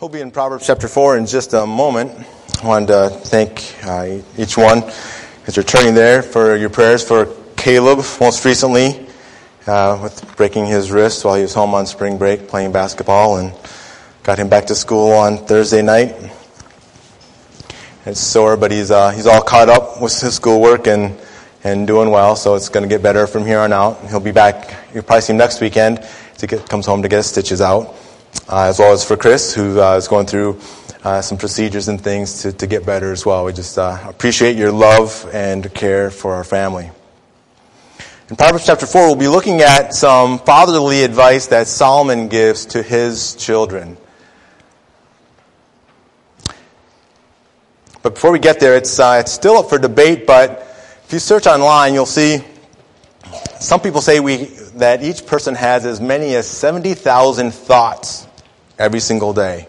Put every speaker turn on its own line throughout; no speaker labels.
We'll be in Proverbs chapter 4 in just a moment. I wanted to thank uh, each one as you're turning there for your prayers for Caleb most recently uh, with breaking his wrist while he was home on spring break playing basketball and got him back to school on Thursday night. It's sore, but he's, uh, he's all caught up with his schoolwork and, and doing well, so it's going to get better from here on out. He'll be back, you'll probably see him next weekend he comes home to get his stitches out as well as for Chris, who uh, is going through uh, some procedures and things to, to get better as well. We just uh, appreciate your love and care for our family. In Proverbs chapter 4, we'll be looking at some fatherly advice that Solomon gives to his children. But before we get there, it's, uh, it's still up for debate, but if you search online, you'll see some people say we, that each person has as many as 70,000 thoughts every single day.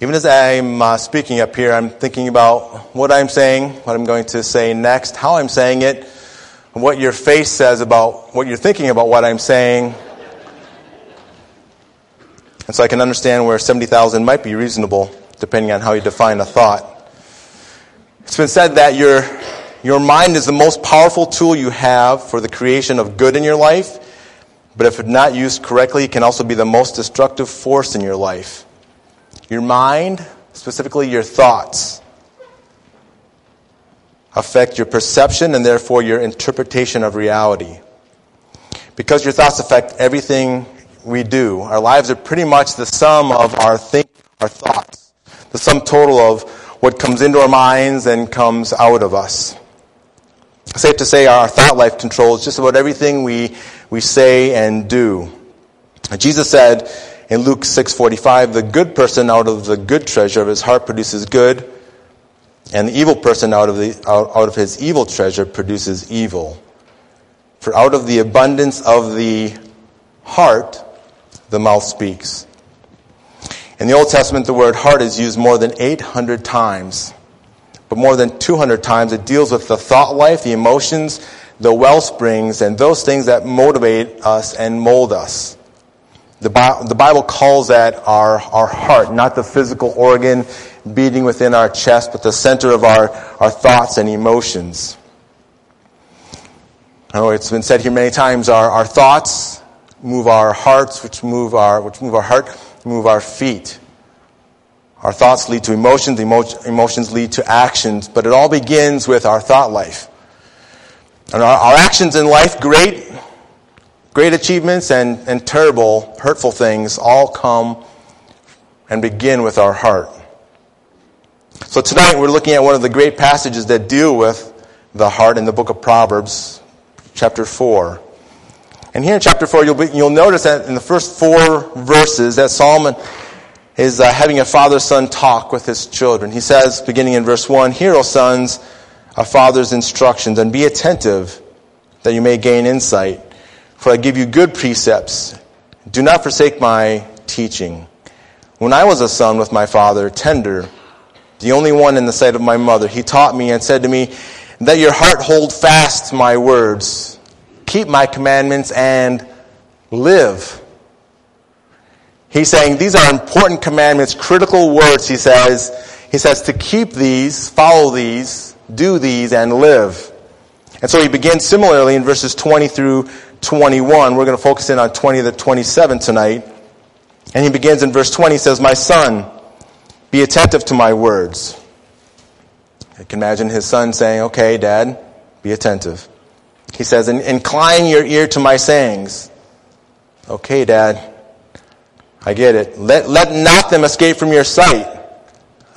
Even as I'm uh, speaking up here, I'm thinking about what I'm saying, what I'm going to say next, how I'm saying it, what your face says about what you're thinking about what I'm saying. And so I can understand where 70,000 might be reasonable, depending on how you define a thought. It's been said that your your mind is the most powerful tool you have for the creation of good in your life, but if not used correctly, it can also be the most destructive force in your life. Your mind, specifically your thoughts, affect your perception and therefore your interpretation of reality. Because your thoughts affect everything we do, our lives are pretty much the sum of our think, our thoughts, the sum total of what comes into our minds and comes out of us. Safe to say our thought life controls just about everything we, we say and do. Jesus said in Luke 6:45, "The good person out of the good treasure of his heart produces good, and the evil person out of the out, out of his evil treasure produces evil. For out of the abundance of the heart the mouth speaks." In the Old Testament, the word heart is used more than 800 times but more than 200 times it deals with the thought life, the emotions, the well springs, and those things that motivate us and mold us. The, the Bible calls that our, our heart, not the physical organ beating within our chest, but the center of our, our thoughts and emotions. Know it's been said here many times, our, our thoughts move our hearts, which move our, which move our heart, move our feet. Our thoughts lead to emotions, emotions lead to actions, but it all begins with our thought life. And our, our actions in life, great, great achievements and, and terrible, hurtful things, all come and begin with our heart. So tonight we're looking at one of the great passages that deal with the heart in the book of Proverbs, chapter 4. And here in chapter 4, you'll, be, you'll notice that in the first four verses that Solomon is uh, having a father son talk with his children. He says, beginning in verse 1, Hear, O sons, a father's instructions, and be attentive that you may gain insight. For I give you good precepts. Do not forsake my teaching. When I was a son with my father, tender, the only one in the sight of my mother, he taught me and said to me, That your heart hold fast my words, keep my commandments, and live. He's saying these are important commandments, critical words, he says. He says to keep these, follow these, do these, and live. And so he begins similarly in verses 20 through 21. We're going to focus in on 20 to 27 tonight. And he begins in verse 20. He says, My son, be attentive to my words. I can imagine his son saying, Okay, dad, be attentive. He says, Incline your ear to my sayings. Okay, dad, I get it. Let, let not them escape from your sight.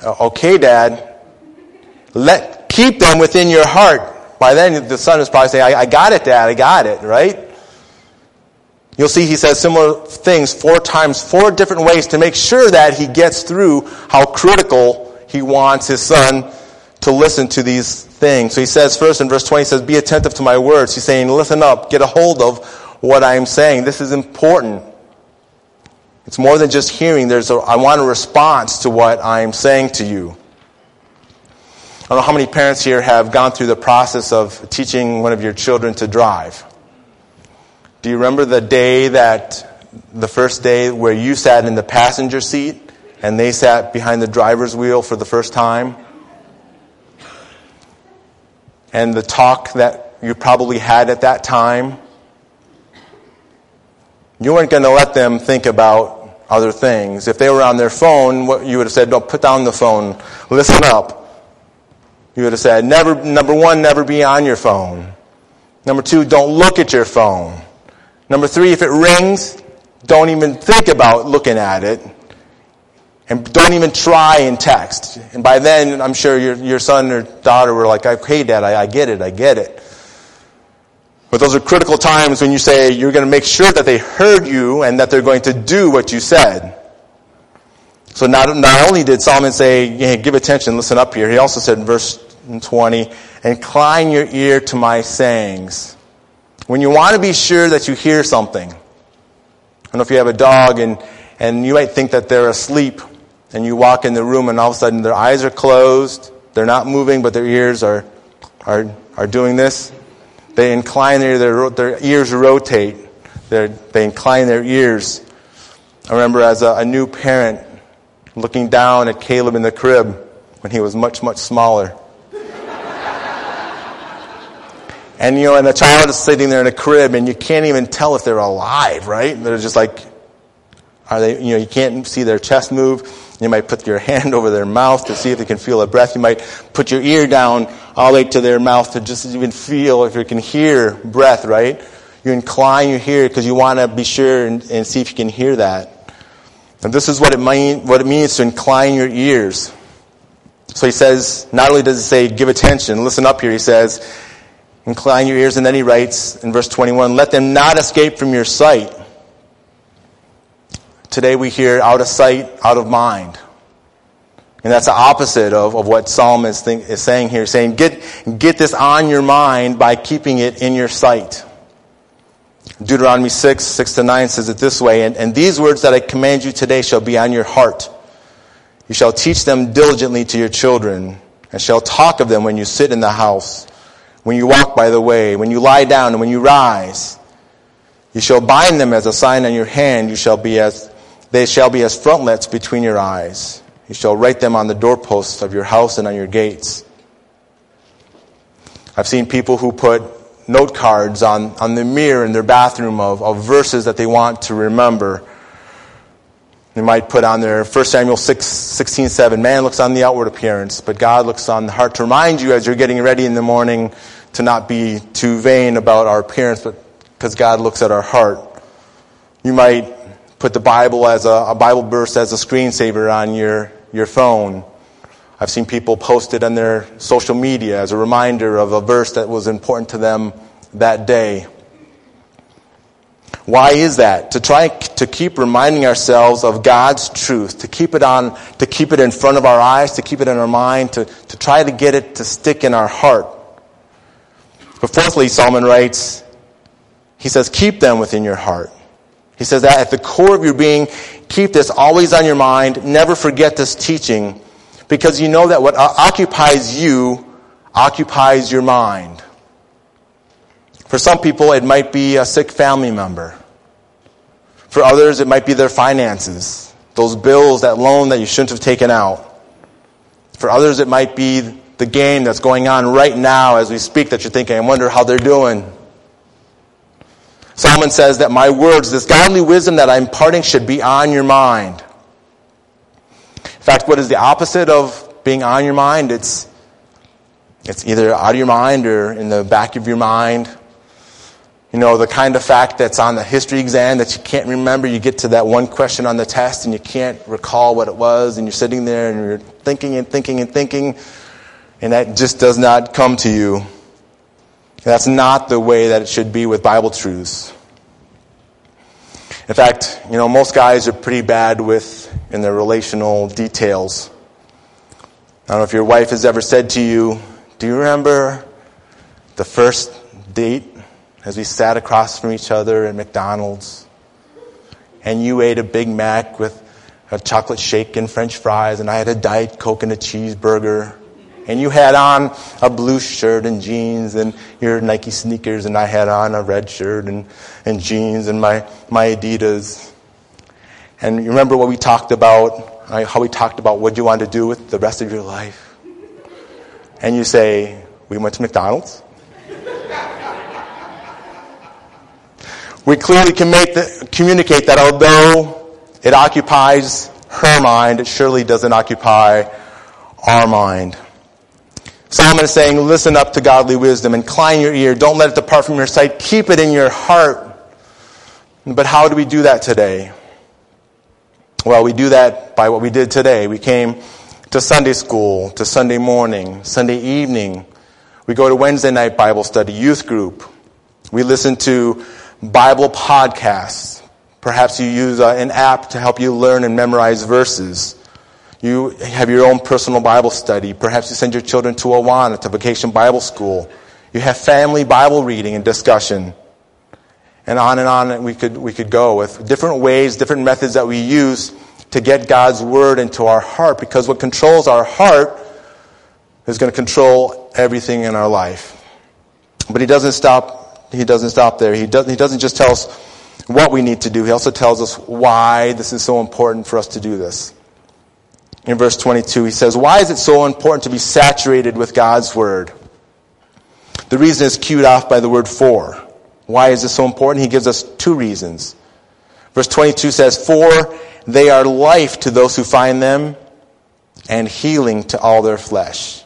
Uh, okay, Dad. Let, keep them within your heart. By then, the son is probably saying, I, I got it, Dad. I got it, right? You'll see he says similar things four times, four different ways to make sure that he gets through how critical he wants his son to listen to these things. So he says first in verse 20, he says, Be attentive to my words. He's saying, Listen up, get a hold of what I'm saying. This is important. It's more than just hearing. There's a, I want a response to what I'm saying to you. I don't know how many parents here have gone through the process of teaching one of your children to drive. Do you remember the day that, the first day where you sat in the passenger seat and they sat behind the driver's wheel for the first time. And the talk that you probably had at that time, you weren't going to let them think about other things. If they were on their phone, what you would have said, don't put down the phone, listen up. You would have said, never, number one, never be on your phone. Number two, don't look at your phone. Number three, if it rings, don't even think about looking at it. And don't even try and text. And by then, I'm sure your, your son or daughter were like, okay, dad, I, I get it, I get it. But those are critical times when you say you're going to make sure that they heard you and that they're going to do what you said. So not, not only did Solomon say, hey, give attention, listen up here, he also said in verse 20, incline your ear to my sayings. When you want to be sure that you hear something, I don't know if you have a dog and, and you might think that they're asleep and you walk in the room and all of a sudden their eyes are closed, they're not moving, but their ears are, are, are doing this. They incline their, their, their ears rotate. They're, they incline their ears. I remember as a, a new parent, looking down at Caleb in the crib when he was much, much smaller. and you know, and the child is sitting there in a crib and you can't even tell if they're alive, right? They're just like, are they, you know, you can't see their chest move. You might put your hand over their mouth to see if they can feel a breath. You might put your ear down all the way to their mouth to just even feel if you can hear breath, right? You incline your ear because you want to be sure and, and see if you can hear that. And this is what it, mean, what it means to incline your ears. So he says, not only does he say, give attention, listen up here, he says, incline your ears, and then he writes in verse 21, let them not escape from your sight. Today we hear out of sight, out of mind. And that's the opposite of, of what Psalm is, think, is saying here, saying, get, get this on your mind by keeping it in your sight. Deuteronomy 6, 6 to 9 says it this way, and, and these words that I command you today shall be on your heart. You shall teach them diligently to your children, and shall talk of them when you sit in the house, when you walk by the way, when you lie down, and when you rise. You shall bind them as a sign on your hand. You shall be as, they shall be as frontlets between your eyes. You shall write them on the doorposts of your house and on your gates. I've seen people who put note cards on, on the mirror in their bathroom of, of verses that they want to remember. They might put on there 1 Samuel 6, 16, 7. Man looks on the outward appearance, but God looks on the heart to remind you as you're getting ready in the morning to not be too vain about our appearance, but because God looks at our heart. You might put the Bible as a, a Bible verse as a screensaver on your, your phone. I've seen people post it on their social media as a reminder of a verse that was important to them that day. Why is that? To try to keep reminding ourselves of God's truth, to keep it on, to keep it in front of our eyes, to keep it in our mind, to, to try to get it to stick in our heart. But fourthly, Solomon writes, he says, keep them within your heart. He says that at the core of your being, keep this always on your mind, never forget this teaching, because you know that what occupies you occupies your mind. For some people, it might be a sick family member. For others, it might be their finances, those bills, that loan that you shouldn't have taken out. For others, it might be the game that's going on right now as we speak that you're thinking, I wonder how they're doing. Solomon says that my words, this godly wisdom that I'm imparting, should be on your mind. In fact, what is the opposite of being on your mind? It's, it's either out of your mind or in the back of your mind. You know, the kind of fact that's on the history exam that you can't remember. You get to that one question on the test and you can't recall what it was, and you're sitting there and you're thinking and thinking and thinking, and that just does not come to you. That's not the way that it should be with Bible truths. In fact, you know, most guys are pretty bad with in their relational details. I don't know if your wife has ever said to you, Do you remember the first date as we sat across from each other at McDonald's? And you ate a Big Mac with a chocolate shake and french fries, and I had a Diet Coke and a cheeseburger. And you had on a blue shirt and jeans and your Nike sneakers, and I had on a red shirt and, and jeans and my, my Adidas. And you remember what we talked about how we talked about what you want to do with the rest of your life. And you say, we went to McDonald's. we clearly can make the, communicate that although it occupies her mind, it surely doesn't occupy our mind. Solomon is saying, listen up to godly wisdom, incline your ear, don't let it depart from your sight, keep it in your heart. But how do we do that today? Well, we do that by what we did today. We came to Sunday school, to Sunday morning, Sunday evening. We go to Wednesday night Bible study, youth group. We listen to Bible podcasts. Perhaps you use uh, an app to help you learn and memorize verses. You have your own personal Bible study. Perhaps you send your children to Awana, to Vacation Bible School. You have family Bible reading and discussion. And on and on we could, we could go with different ways, different methods that we use to get God's Word into our heart because what controls our heart is going to control everything in our life. But He doesn't stop, He doesn't stop there. He doesn't, he doesn't just tell us what we need to do. He also tells us why this is so important for us to do this in verse 22. He says, Why is it so important to be saturated with God's Word? The reason is cued off by the word for. Why is this so important? He gives us two reasons. Verse 22 says, For they are life to those who find them and healing to all their flesh.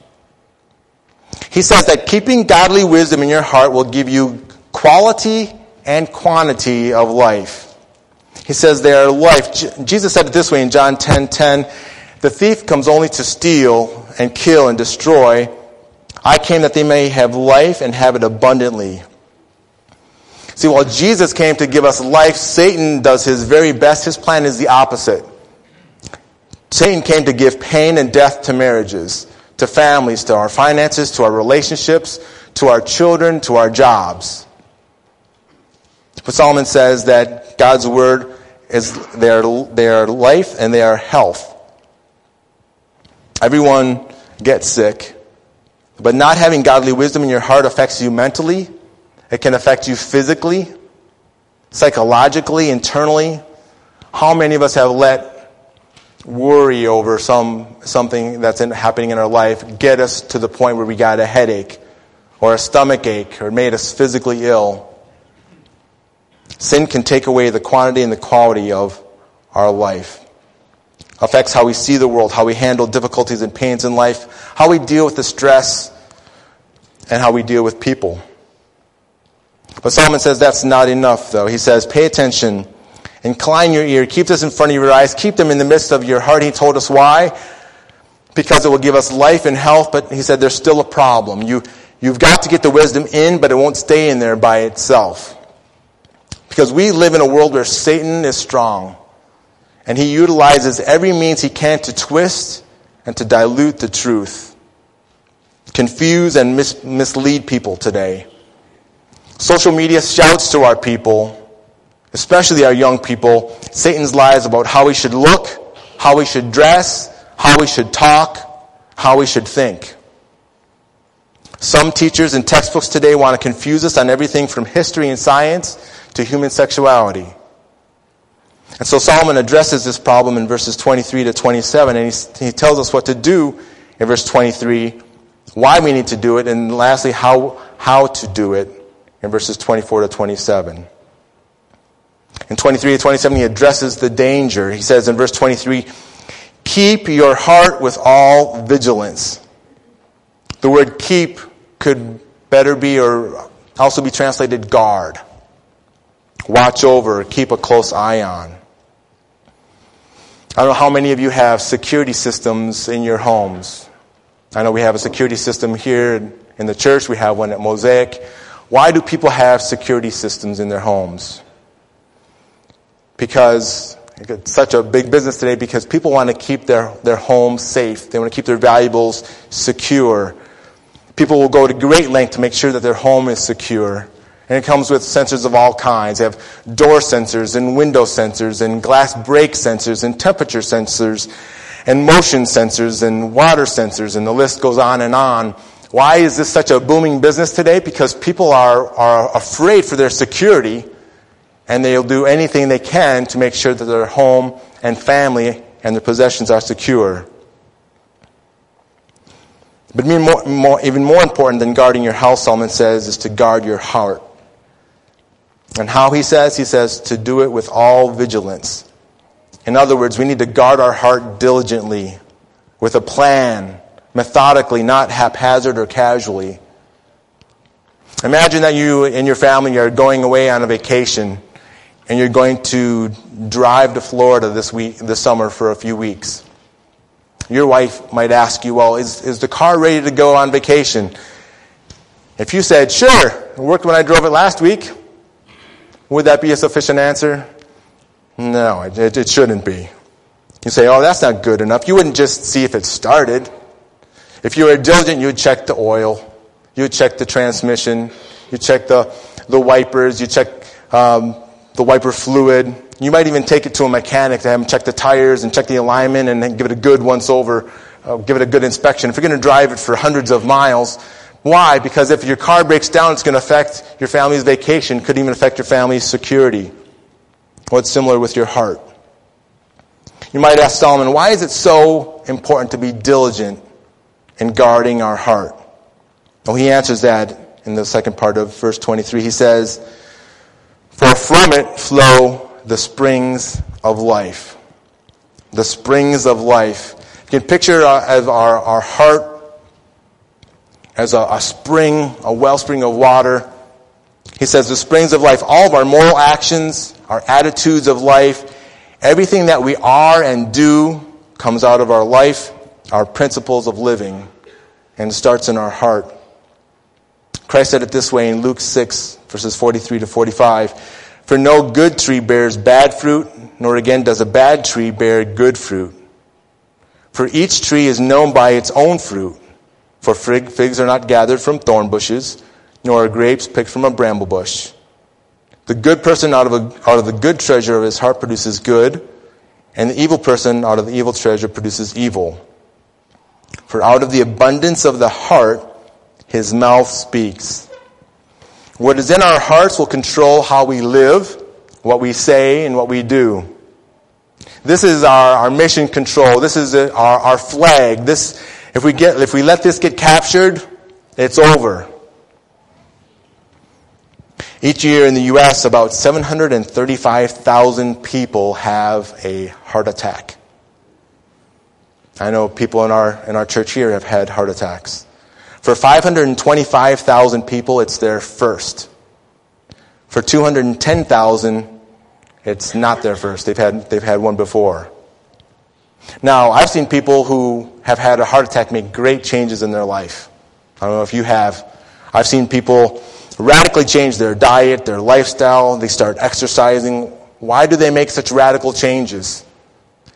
He says that keeping godly wisdom in your heart will give you quality and quantity of life. He says they are life. Jesus said it this way in John 10 10. The thief comes only to steal and kill and destroy. I came that they may have life and have it abundantly. See, while Jesus came to give us life, Satan does his very best. His plan is the opposite. Satan came to give pain and death to marriages, to families, to our finances, to our relationships, to our children, to our jobs. But Solomon says that God's word is their, their life and their health. Everyone gets sick. But not having godly wisdom in your heart affects you mentally. It can affect you physically, psychologically, internally. How many of us have let worry over some, something that's in, happening in our life get us to the point where we got a headache or a stomach ache or made us physically ill? Sin can take away the quantity and the quality of our life affects how we see the world, how we handle difficulties and pains in life, how we deal with the stress, and how we deal with people. But Solomon says that's not enough, though. He says, pay attention, incline your ear, keep this in front of your eyes, keep them in the midst of your heart. He told us why. Because it will give us life and health, but he said there's still a problem. You, you've got to get the wisdom in, but it won't stay in there by itself. Because we live in a world where Satan is strong. And he utilizes every means he can to twist and to dilute the truth, confuse and mis- mislead people today. Social media shouts to our people, especially our young people, Satan's lies about how we should look, how we should dress, how we should talk, how we should think. Some teachers and textbooks today want to confuse us on everything from history and science to human sexuality. And so Solomon addresses this problem in verses 23 to 27, and he, he tells us what to do in verse 23, why we need to do it, and lastly, how, how to do it in verses 24 to 27. In 23 to 27, he addresses the danger. He says in verse 23, keep your heart with all vigilance. The word keep could better be or also be translated guard. Watch over, keep a close eye on. I don't know how many of you have security systems in your homes. I know we have a security system here in the church, we have one at Mosaic. Why do people have security systems in their homes? Because it's such a big business today because people want to keep their, their homes safe. They want to keep their valuables secure. People will go to great length to make sure that their home is secure. And it comes with sensors of all kinds. They have door sensors and window sensors and glass break sensors and temperature sensors and motion sensors and water sensors and the list goes on and on. Why is this such a booming business today? Because people are, are afraid for their security and they'll do anything they can to make sure that their home and family and their possessions are secure. But more, more, even more important than guarding your house, Solomon says, is to guard your heart. And how he says? He says to do it with all vigilance. In other words, we need to guard our heart diligently, with a plan, methodically, not haphazard or casually. Imagine that you and your family are going away on a vacation and you're going to drive to Florida this week, this summer for a few weeks. Your wife might ask you, well, is, is the car ready to go on vacation? If you said, sure, it worked when I drove it last week, would that be a sufficient answer? No, it, it shouldn't be. You say, oh, that's not good enough. You wouldn't just see if it started. If you were diligent, you'd check the oil. You'd check the transmission. You'd check the, the wipers. You check um, the wiper fluid. You might even take it to a mechanic to have him check the tires and check the alignment and give it a good once over, uh, give it a good inspection. If you're going to drive it for hundreds of miles, why? Because if your car breaks down, it's going to affect your family's vacation, could even affect your family's security. What's similar with your heart? You might ask Solomon, why is it so important to be diligent in guarding our heart? Well, he answers that in the second part of verse 23. He says, For from it flow the springs of life. The springs of life. You can picture uh, as our, our heart as a, a spring, a wellspring of water. He says the springs of life, all of our moral actions, our attitudes of life, everything that we are and do comes out of our life, our principles of living, and starts in our heart. Christ said it this way in Luke 6, verses 43 to 45. For no good tree bears bad fruit, nor again does a bad tree bear good fruit. For each tree is known by its own fruit. For figs are not gathered from thorn bushes, nor are grapes picked from a bramble bush. The good person out of, a, out of the good treasure of his heart produces good, and the evil person out of the evil treasure produces evil. For out of the abundance of the heart, his mouth speaks. What is in our hearts will control how we live, what we say, and what we do. This is our, our mission control. This is our, our flag. This, if we get, if we let this get captured, it's over. Each year in the U.S., about 735,000 people have a heart attack. I know people in our, in our church here have had heart attacks. For 525,000 people, it's their first. For 210,000, it's not their first. They've had, they've had one before. Now, I've seen people who have had a heart attack make great changes in their life. I don't know if you have. I've seen people radically change their diet, their lifestyle. They start exercising. Why do they make such radical changes?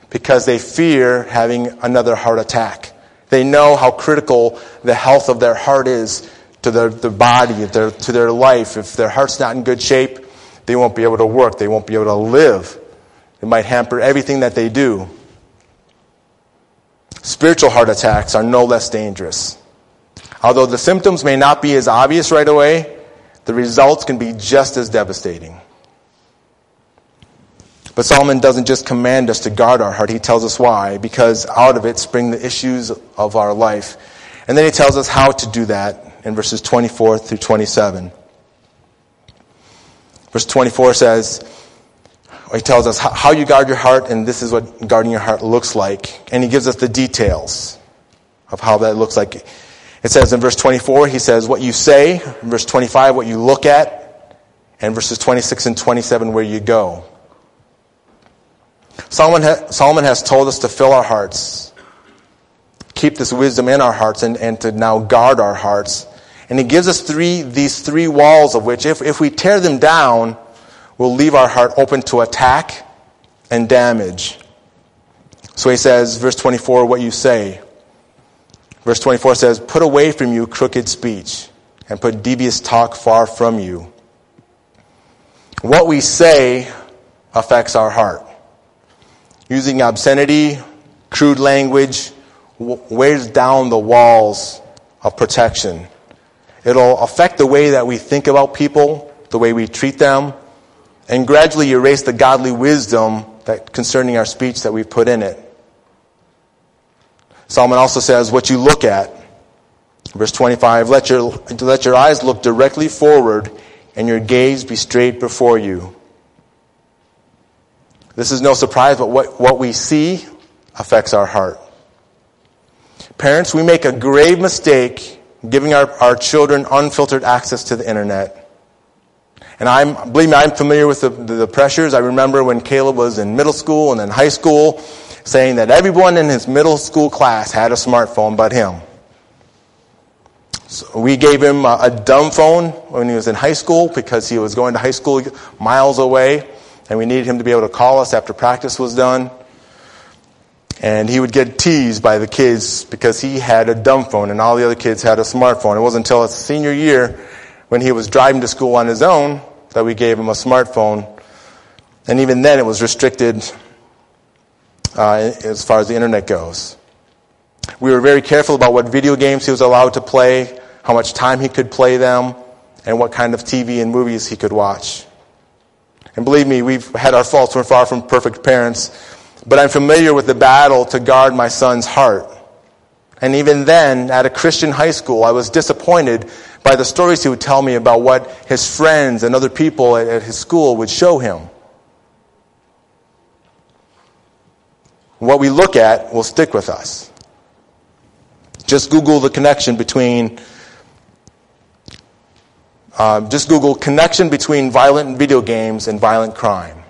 Because they fear having another heart attack. They know how critical the health of their heart is to their, their body, their, to their life. If their heart's not in good shape, they won't be able to work. They won't be able to live. It might hamper everything that they do. Spiritual heart attacks are no less dangerous. Although the symptoms may not be as obvious right away, the results can be just as devastating. But Solomon doesn't just command us to guard our heart, he tells us why. Because out of it spring the issues of our life. And then he tells us how to do that in verses 24 through 27. Verse 24 says, he tells us how you guard your heart, and this is what guarding your heart looks like. And he gives us the details of how that looks like. It says in verse 24, he says, what you say. In verse 25, what you look at. And verses 26 and 27, where you go. Solomon, ha- Solomon has told us to fill our hearts, keep this wisdom in our hearts, and, and to now guard our hearts. And he gives us three, these three walls of which, if, if we tear them down, will leave our heart open to attack and damage. So he says, verse 24, what you say. Verse 24 says, Put away from you crooked speech, and put devious talk far from you. What we say affects our heart using obscenity, crude language, wears down the walls of protection. It'll affect the way that we think about people, the way we treat them, and gradually erase the godly wisdom that concerning our speech that we've put in it. Solomon also says, what you look at. Verse 25, let your, let your eyes look directly forward and your gaze be straight before you. This is no surprise, but what, what we see affects our heart. Parents, we make a grave mistake giving our, our children unfiltered access to the internet. And I'm, believe me, I'm familiar with the, the, pressures. I remember when Caleb was in middle school and then high school, saying that everyone in his middle school class had a smartphone but him. So we gave him a, a dumb phone when he was in high school because he was going to high school miles away and we needed him to be able to call us after practice was done. And he would get teased by the kids because he had a dumb phone and all the other kids had a smartphone. It wasn't until his senior year when he was driving to school on his own that we gave him a smartphone. And even then it was restricted uh, as far as the internet goes. We were very careful about what video games he was allowed to play, how much time he could play them, and what kind of TV and movies he could watch. And believe me, we've had our faults. We're far from perfect parents. But I'm familiar with the battle to guard my son's heart. And even then, at a Christian high school, I was disappointed by the stories he would tell me about what his friends and other people at his school would show him. What we look at will stick with us. Just Google the connection between uh, just Google connection between violent video games and violent crime.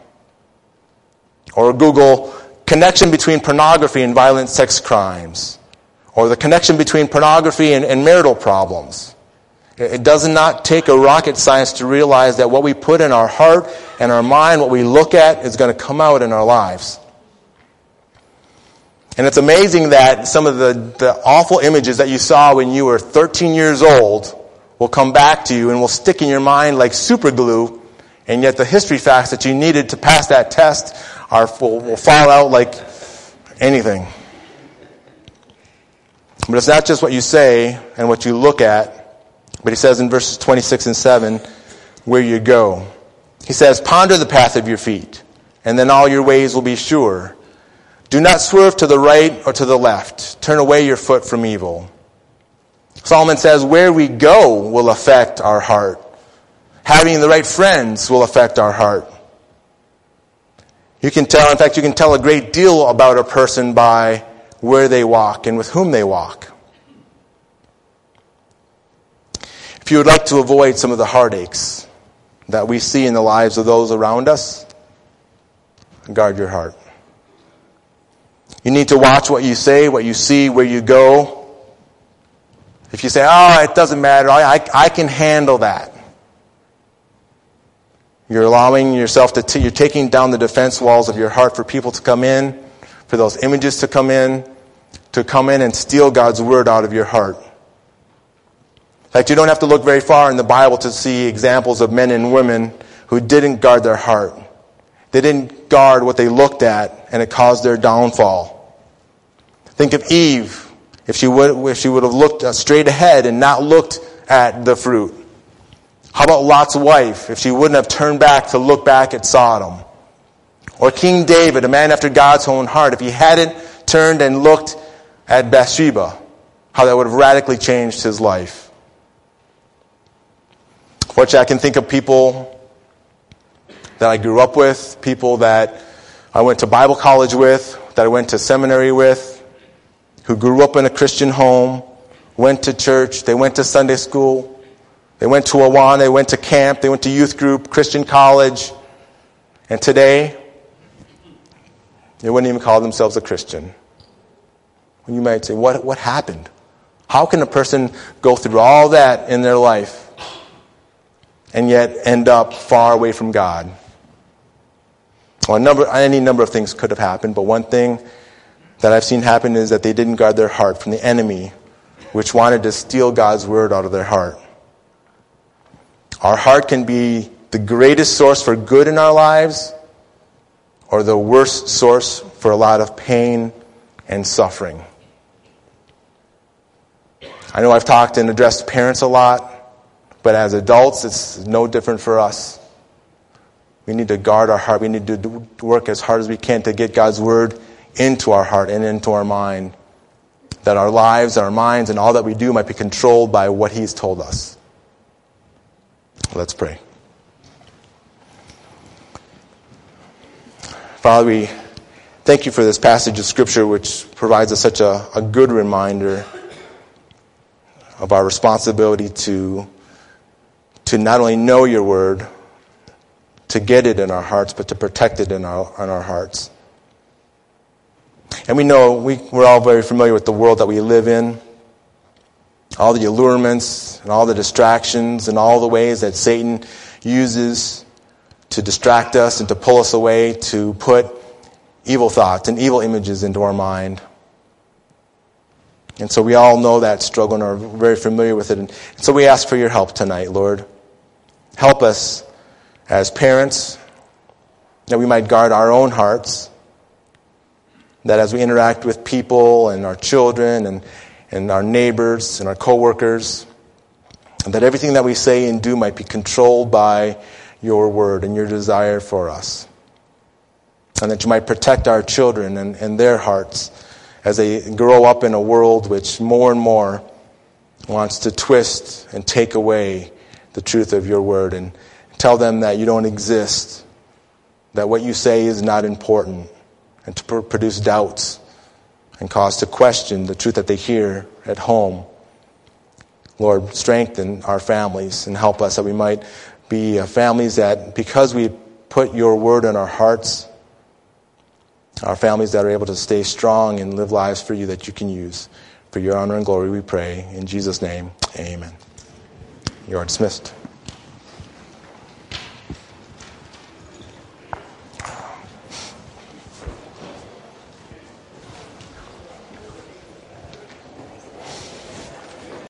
Or Google connection between pornography and violent sex crimes. Or the connection between pornography and, and marital problems. It does not take a rocket science to realize that what we put in our heart and our mind, what we look at, is going to come out in our lives. And it's amazing that some of the, the awful images that you saw when you were 13 years old will come back to you and will stick in your mind like super glue, and yet the history facts that you needed to pass that test are, will, will fall out like anything. But it's not just what you say and what you look at, but he says in verses 26 and 7, where you go. He says, Ponder the path of your feet, and then all your ways will be sure. Do not swerve to the right or to the left. Turn away your foot from evil. Solomon says, where we go will affect our heart. Having the right friends will affect our heart. You can tell, in fact, you can tell a great deal about a person by where they walk and with whom they walk. If you would like to avoid some of the heartaches that we see in the lives of those around us, guard your heart. You need to watch what you say, what you see, where you go, if you say, oh, it doesn't matter, I, I, I can handle that. You're allowing yourself to, t- you're taking down the defense walls of your heart for people to come in, for those images to come in, to come in and steal God's word out of your heart. In fact, you don't have to look very far in the Bible to see examples of men and women who didn't guard their heart. They didn't guard what they looked at, and it caused their downfall. Think of Eve if she would, if she would have looked uh, straight ahead and not looked at the fruit? How about Lot's wife, if she wouldn't have turned back to look back at Sodom? Or King David, a man after God's own heart, if he hadn't turned and looked at Bathsheba, how that would have radically changed his life. Fortunately, I can think of people that I grew up with, people that I went to Bible college with, that I went to seminary with, who grew up in a Christian home, went to church, they went to Sunday school, they went to Awana, they went to camp, they went to youth group, Christian college, and today, they wouldn't even call themselves a Christian. And you might say, what, what happened? How can a person go through all that in their life and yet end up far away from God? Well, number, any number of things could have happened, but one thing that I've seen happen is that they didn't guard their heart from the enemy, which wanted to steal God's word out of their heart. Our heart can be the greatest source for good in our lives or the worst source for a lot of pain and suffering. I know I've talked and addressed parents a lot, but as adults, it's no different for us. We need to guard our heart. We need to work as hard as we can to get God's word into our heart and into our mind that our lives, our minds, and all that we do might be controlled by what He's told us. Let's pray. Father, we thank you for this passage of Scripture which provides us such a, a good reminder of our responsibility to, to not only know your word, to get it in our hearts, but to protect it in our, in our hearts. And we know we, we're all very familiar with the world that we live in, all the allurements and all the distractions and all the ways that Satan uses to distract us and to pull us away, to put evil thoughts and evil images into our mind. And so we all know that struggle and are very familiar with it. And so we ask for your help tonight, Lord. Help us as parents that we might guard our own hearts, that as we interact with people and our children and, and our neighbors and our coworkers, that everything that we say and do might be controlled by your word and your desire for us. And that you might protect our children and, and their hearts as they grow up in a world which more and more wants to twist and take away the truth of your word and tell them that you don't exist, that what you say is not important, and to produce doubts and cause to question the truth that they hear at home. Lord, strengthen our families and help us that we might be uh, families that, because we put your word in our hearts, our families that are able to stay strong and live lives for you that you can use. For your honor and glory, we pray. In Jesus' name, amen. You are dismissed.